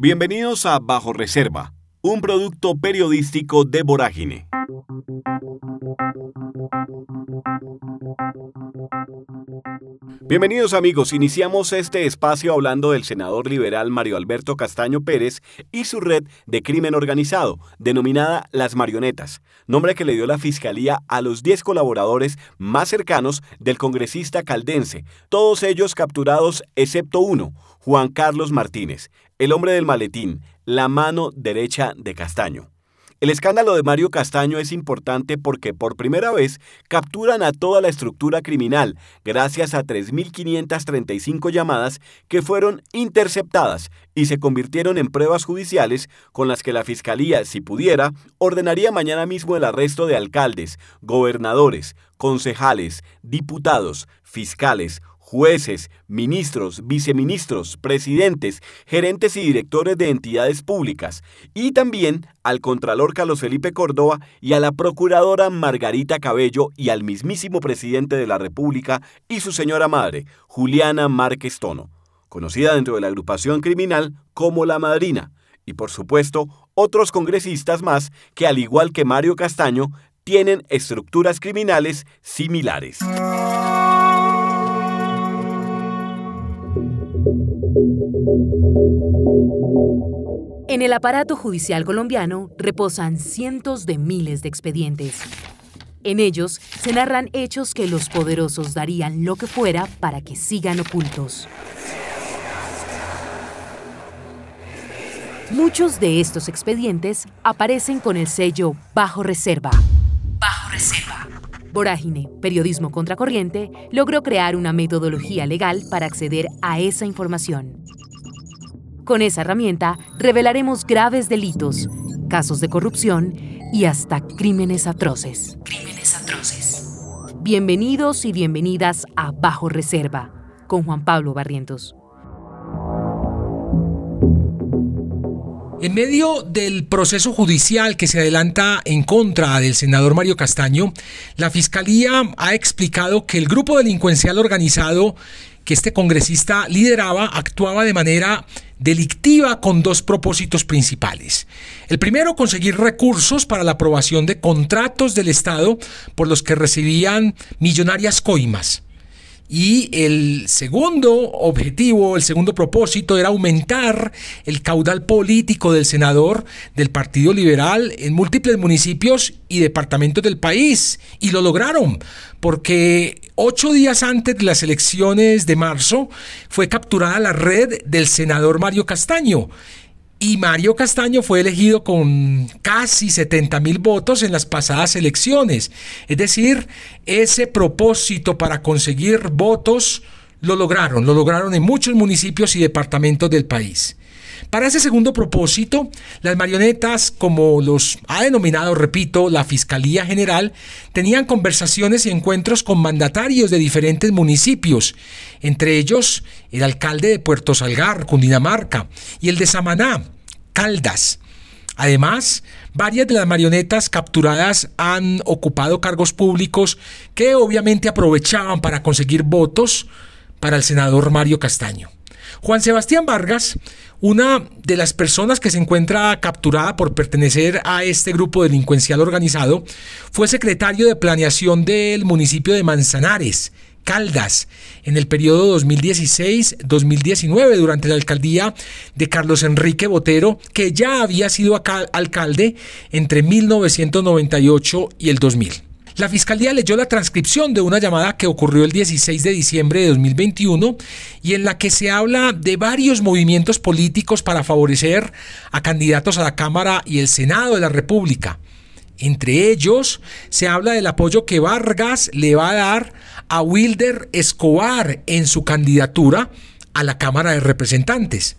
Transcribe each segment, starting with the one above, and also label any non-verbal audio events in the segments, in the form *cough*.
Bienvenidos a Bajo Reserva, un producto periodístico de Vorágine. Bienvenidos amigos, iniciamos este espacio hablando del senador liberal Mario Alberto Castaño Pérez y su red de crimen organizado, denominada Las Marionetas, nombre que le dio la Fiscalía a los 10 colaboradores más cercanos del congresista caldense, todos ellos capturados excepto uno, Juan Carlos Martínez, el hombre del maletín, la mano derecha de Castaño. El escándalo de Mario Castaño es importante porque por primera vez capturan a toda la estructura criminal gracias a 3.535 llamadas que fueron interceptadas y se convirtieron en pruebas judiciales con las que la Fiscalía, si pudiera, ordenaría mañana mismo el arresto de alcaldes, gobernadores, concejales, diputados, fiscales, jueces, ministros, viceministros, presidentes, gerentes y directores de entidades públicas, y también al Contralor Carlos Felipe Córdoba y a la Procuradora Margarita Cabello y al mismísimo presidente de la República y su señora madre, Juliana Márquez Tono, conocida dentro de la agrupación criminal como La Madrina, y por supuesto otros congresistas más que al igual que Mario Castaño, tienen estructuras criminales similares. En el aparato judicial colombiano reposan cientos de miles de expedientes. En ellos se narran hechos que los poderosos darían lo que fuera para que sigan ocultos. Muchos de estos expedientes aparecen con el sello Bajo Reserva. Bajo Reserva. Vorágine, Periodismo Contracorriente, logró crear una metodología legal para acceder a esa información. Con esa herramienta revelaremos graves delitos, casos de corrupción y hasta crímenes atroces. Crímenes atroces. Bienvenidos y bienvenidas a Bajo Reserva con Juan Pablo Barrientos. En medio del proceso judicial que se adelanta en contra del senador Mario Castaño, la Fiscalía ha explicado que el grupo delincuencial organizado que este congresista lideraba actuaba de manera delictiva con dos propósitos principales. El primero, conseguir recursos para la aprobación de contratos del Estado por los que recibían millonarias coimas. Y el segundo objetivo, el segundo propósito era aumentar el caudal político del senador del Partido Liberal en múltiples municipios y departamentos del país. Y lo lograron, porque ocho días antes de las elecciones de marzo fue capturada la red del senador Mario Castaño y Mario Castaño fue elegido con casi 70 mil votos en las pasadas elecciones. Es decir, ese propósito para conseguir votos lo lograron, lo lograron en muchos municipios y departamentos del país. Para ese segundo propósito, las marionetas, como los ha denominado, repito, la Fiscalía General, tenían conversaciones y encuentros con mandatarios de diferentes municipios, entre ellos el alcalde de Puerto Salgar, Cundinamarca, y el de Samaná, Caldas. Además, varias de las marionetas capturadas han ocupado cargos públicos que obviamente aprovechaban para conseguir votos para el senador Mario Castaño. Juan Sebastián Vargas, una de las personas que se encuentra capturada por pertenecer a este grupo delincuencial organizado, fue secretario de planeación del municipio de Manzanares, Caldas, en el periodo 2016-2019, durante la alcaldía de Carlos Enrique Botero, que ya había sido alcalde entre 1998 y el 2000. La fiscalía leyó la transcripción de una llamada que ocurrió el 16 de diciembre de 2021 y en la que se habla de varios movimientos políticos para favorecer a candidatos a la Cámara y el Senado de la República. Entre ellos se habla del apoyo que Vargas le va a dar a Wilder Escobar en su candidatura a la Cámara de Representantes.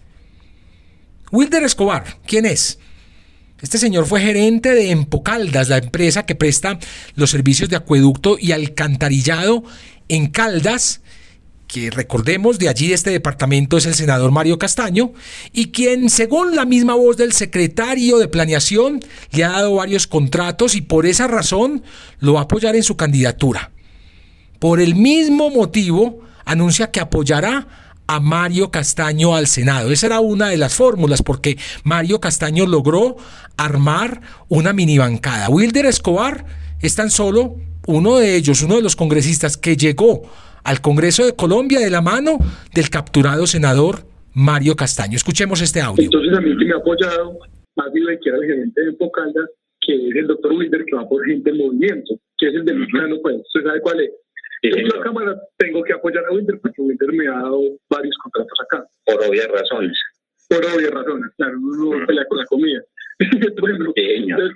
Wilder Escobar, ¿quién es? Este señor fue gerente de Empocaldas, la empresa que presta los servicios de acueducto y alcantarillado en Caldas, que recordemos de allí de este departamento es el senador Mario Castaño, y quien, según la misma voz del secretario de Planeación, le ha dado varios contratos y por esa razón lo va a apoyar en su candidatura. Por el mismo motivo, anuncia que apoyará a Mario Castaño al Senado. Esa era una de las fórmulas porque Mario Castaño logró armar una mini bancada. Wilder Escobar es tan solo uno de ellos, uno de los congresistas que llegó al Congreso de Colombia de la mano del capturado senador Mario Castaño. Escuchemos este audio. Entonces a mí que me ha apoyado más bien que era el gerente de Focalda, que es el doctor Wilder, que va por gente en movimiento, que es el de plano, pues, ¿usted sabe cuál es? En la Cámara tengo que apoyar a Wilder porque Wilder me ha dado varios contratos acá. Por obvias razones. Por obvias razones, claro, no pelea con la comida. *laughs* Entonces,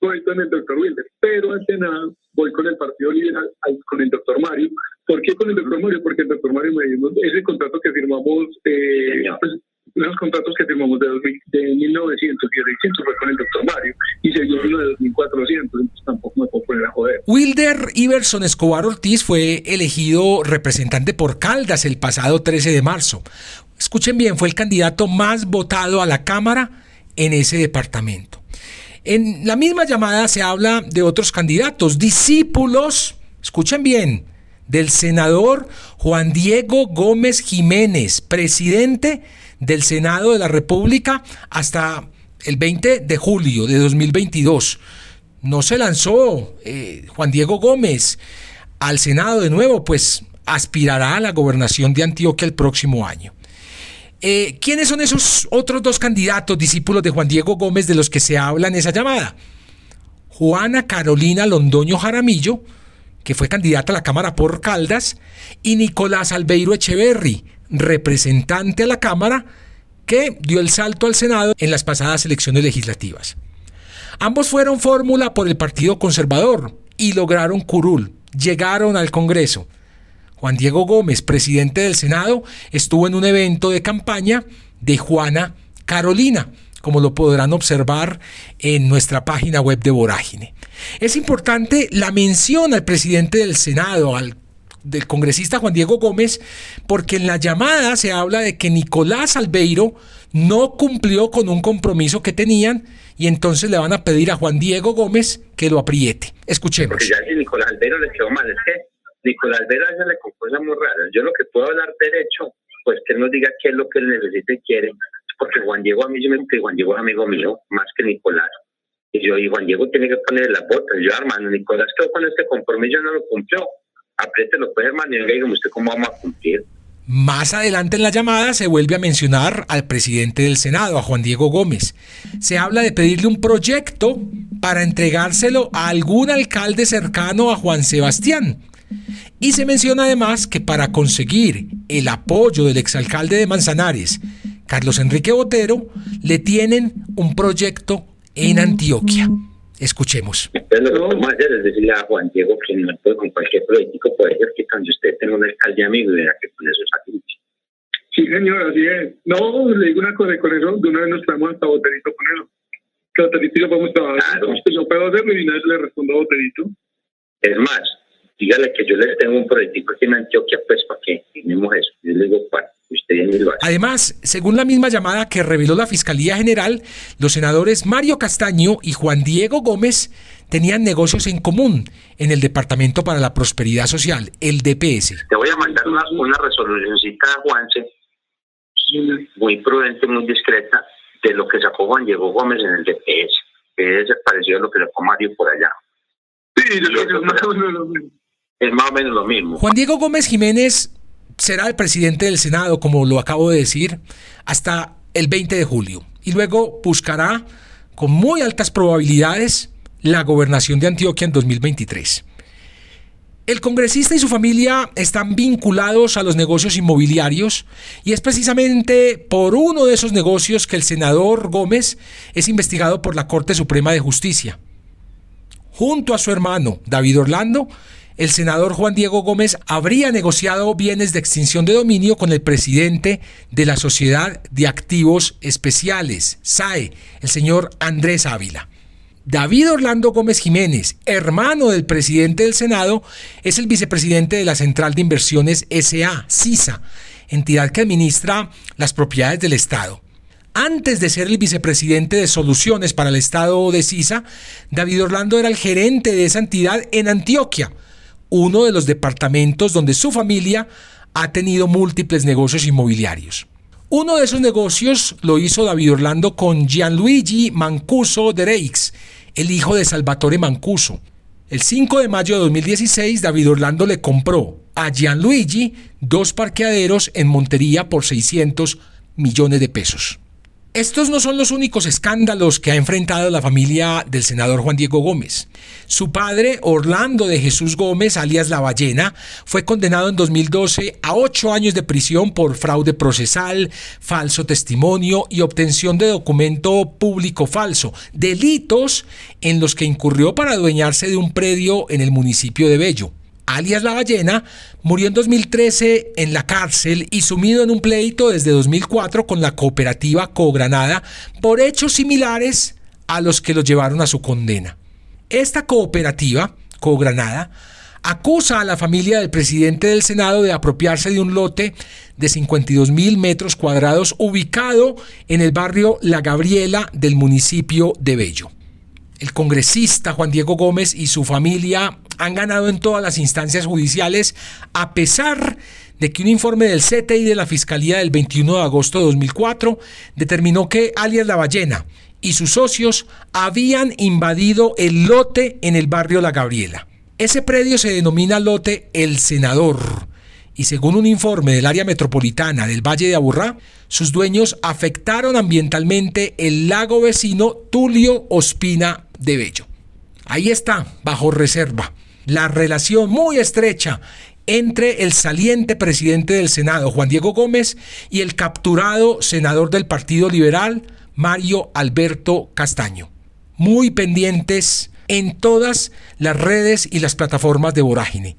voy con el doctor Wilder, pero al Senado voy con el Partido Liberal, con el doctor Mario. ¿Por qué con el doctor Mario? Porque el doctor Mario me dio ese contrato que firmamos, eh, pues, los contratos que firmamos de, 2000, de 1900 y de 600 fue con el doctor Mario y se dio uno de 2400, entonces tampoco me puedo poner a joder. Wilder Iverson Escobar Ortiz fue elegido representante por Caldas el pasado 13 de marzo. Escuchen bien, fue el candidato más votado a la Cámara en ese departamento. En la misma llamada se habla de otros candidatos, discípulos, escuchen bien, del senador Juan Diego Gómez Jiménez, presidente del Senado de la República hasta el 20 de julio de 2022. No se lanzó eh, Juan Diego Gómez al Senado de nuevo, pues aspirará a la gobernación de Antioquia el próximo año. Eh, ¿Quiénes son esos otros dos candidatos, discípulos de Juan Diego Gómez, de los que se habla en esa llamada? Juana Carolina Londoño Jaramillo, que fue candidata a la Cámara por Caldas, y Nicolás Albeiro Echeverry, representante a la Cámara, que dio el salto al Senado en las pasadas elecciones legislativas. Ambos fueron fórmula por el Partido Conservador y lograron curul, llegaron al Congreso. Juan Diego Gómez, presidente del Senado, estuvo en un evento de campaña de Juana Carolina, como lo podrán observar en nuestra página web de Vorágine. Es importante la mención al presidente del Senado, al del congresista Juan Diego Gómez, porque en la llamada se habla de que Nicolás Albeiro no cumplió con un compromiso que tenían y entonces le van a pedir a Juan Diego Gómez que lo apriete. Escuchemos. Porque ya si Nicolás Albeiro le quedó mal, es que Nicolás Vera ya le cosas muy raras. Yo lo que puedo hablar derecho, pues que él nos diga qué es lo que él necesita y quiere, porque Juan Diego a mí yo me que Juan Diego es amigo mío, más que Nicolás. Y yo, y Juan Diego tiene que poner las botas. Yo, hermano, Nicolás quedó con este compromiso, no lo cumplió. Apriételo, pues, hermano, y dígame usted cómo vamos a cumplir. Más adelante en la llamada se vuelve a mencionar al presidente del Senado, a Juan Diego Gómez. Se habla de pedirle un proyecto para entregárselo a algún alcalde cercano a Juan Sebastián. Y se menciona además que para conseguir el apoyo del exalcalde de Manzanares, Carlos Enrique Botero, le tienen un proyecto en Antioquia. Escuchemos. Entonces lo que a hacer es decirle a Juan Diego que no puede con cualquier político, puede ser que cuando usted tenga un alcalde amigo y que con eso sacrificio. Sí, señor, así es. No, le digo una cosa, con eso de una vez nos traemos hasta Boterito con eso. Que Boterito yo podemos trabajar. Claro. Yo puedo hacerlo y una vez le respondo a Boterito. Es más, dígale que yo le tengo un proyecto aquí en Antioquia, pues para que tenemos eso. Yo le digo, ¿cuál? Además, según la misma llamada que reveló la Fiscalía General, los senadores Mario Castaño y Juan Diego Gómez tenían negocios en común en el Departamento para la Prosperidad Social, el DPS. Te voy a mandar una, una resolucióncita, Juanse, muy prudente, muy discreta, de lo que sacó Juan Diego Gómez en el DPS, que es parecido a lo que sacó Mario por allá. Sí, es más o menos lo mismo. Es más o menos lo mismo. Juan Diego Gómez Jiménez será el presidente del Senado, como lo acabo de decir, hasta el 20 de julio. Y luego buscará, con muy altas probabilidades, la gobernación de Antioquia en 2023. El congresista y su familia están vinculados a los negocios inmobiliarios y es precisamente por uno de esos negocios que el senador Gómez es investigado por la Corte Suprema de Justicia. Junto a su hermano David Orlando, el senador Juan Diego Gómez habría negociado bienes de extinción de dominio con el presidente de la Sociedad de Activos Especiales, SAE, el señor Andrés Ávila. David Orlando Gómez Jiménez, hermano del presidente del Senado, es el vicepresidente de la Central de Inversiones SA, CISA, entidad que administra las propiedades del Estado. Antes de ser el vicepresidente de Soluciones para el Estado de CISA, David Orlando era el gerente de esa entidad en Antioquia, uno de los departamentos donde su familia ha tenido múltiples negocios inmobiliarios. Uno de esos negocios lo hizo David Orlando con Gianluigi Mancuso de Reix, el hijo de Salvatore Mancuso. El 5 de mayo de 2016, David Orlando le compró a Gianluigi dos parqueaderos en Montería por 600 millones de pesos. Estos no son los únicos escándalos que ha enfrentado la familia del senador Juan Diego Gómez. Su padre, Orlando de Jesús Gómez, alias La Ballena, fue condenado en 2012 a ocho años de prisión por fraude procesal, falso testimonio y obtención de documento público falso, delitos en los que incurrió para adueñarse de un predio en el municipio de Bello alias La Ballena, murió en 2013 en la cárcel y sumido en un pleito desde 2004 con la cooperativa Cogranada por hechos similares a los que lo llevaron a su condena. Esta cooperativa, Cogranada, acusa a la familia del presidente del Senado de apropiarse de un lote de 52 mil metros cuadrados ubicado en el barrio La Gabriela del municipio de Bello. El congresista Juan Diego Gómez y su familia han ganado en todas las instancias judiciales a pesar de que un informe del CTI de la Fiscalía del 21 de agosto de 2004 determinó que alias La Ballena y sus socios habían invadido el lote en el barrio La Gabriela. Ese predio se denomina lote El Senador y según un informe del área metropolitana del Valle de Aburrá, sus dueños afectaron ambientalmente el lago vecino Tulio Ospina de Bello. Ahí está, bajo reserva la relación muy estrecha entre el saliente presidente del Senado, Juan Diego Gómez, y el capturado senador del Partido Liberal, Mario Alberto Castaño. Muy pendientes en todas las redes y las plataformas de Vorágine.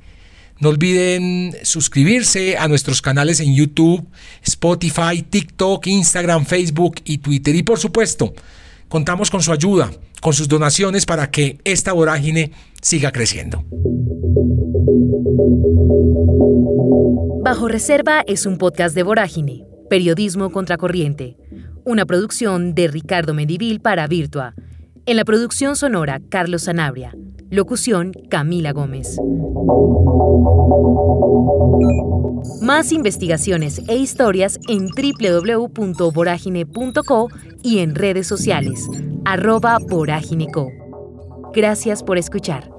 No olviden suscribirse a nuestros canales en YouTube, Spotify, TikTok, Instagram, Facebook y Twitter. Y por supuesto, contamos con su ayuda con sus donaciones para que esta vorágine siga creciendo. Bajo Reserva es un podcast de Vorágine, Periodismo Contracorriente, una producción de Ricardo Medivil para Virtua. En la producción sonora, Carlos Sanabria. Locución, Camila Gómez. Más investigaciones e historias en www.voragine.co y en redes sociales arroba. Gracias por escuchar.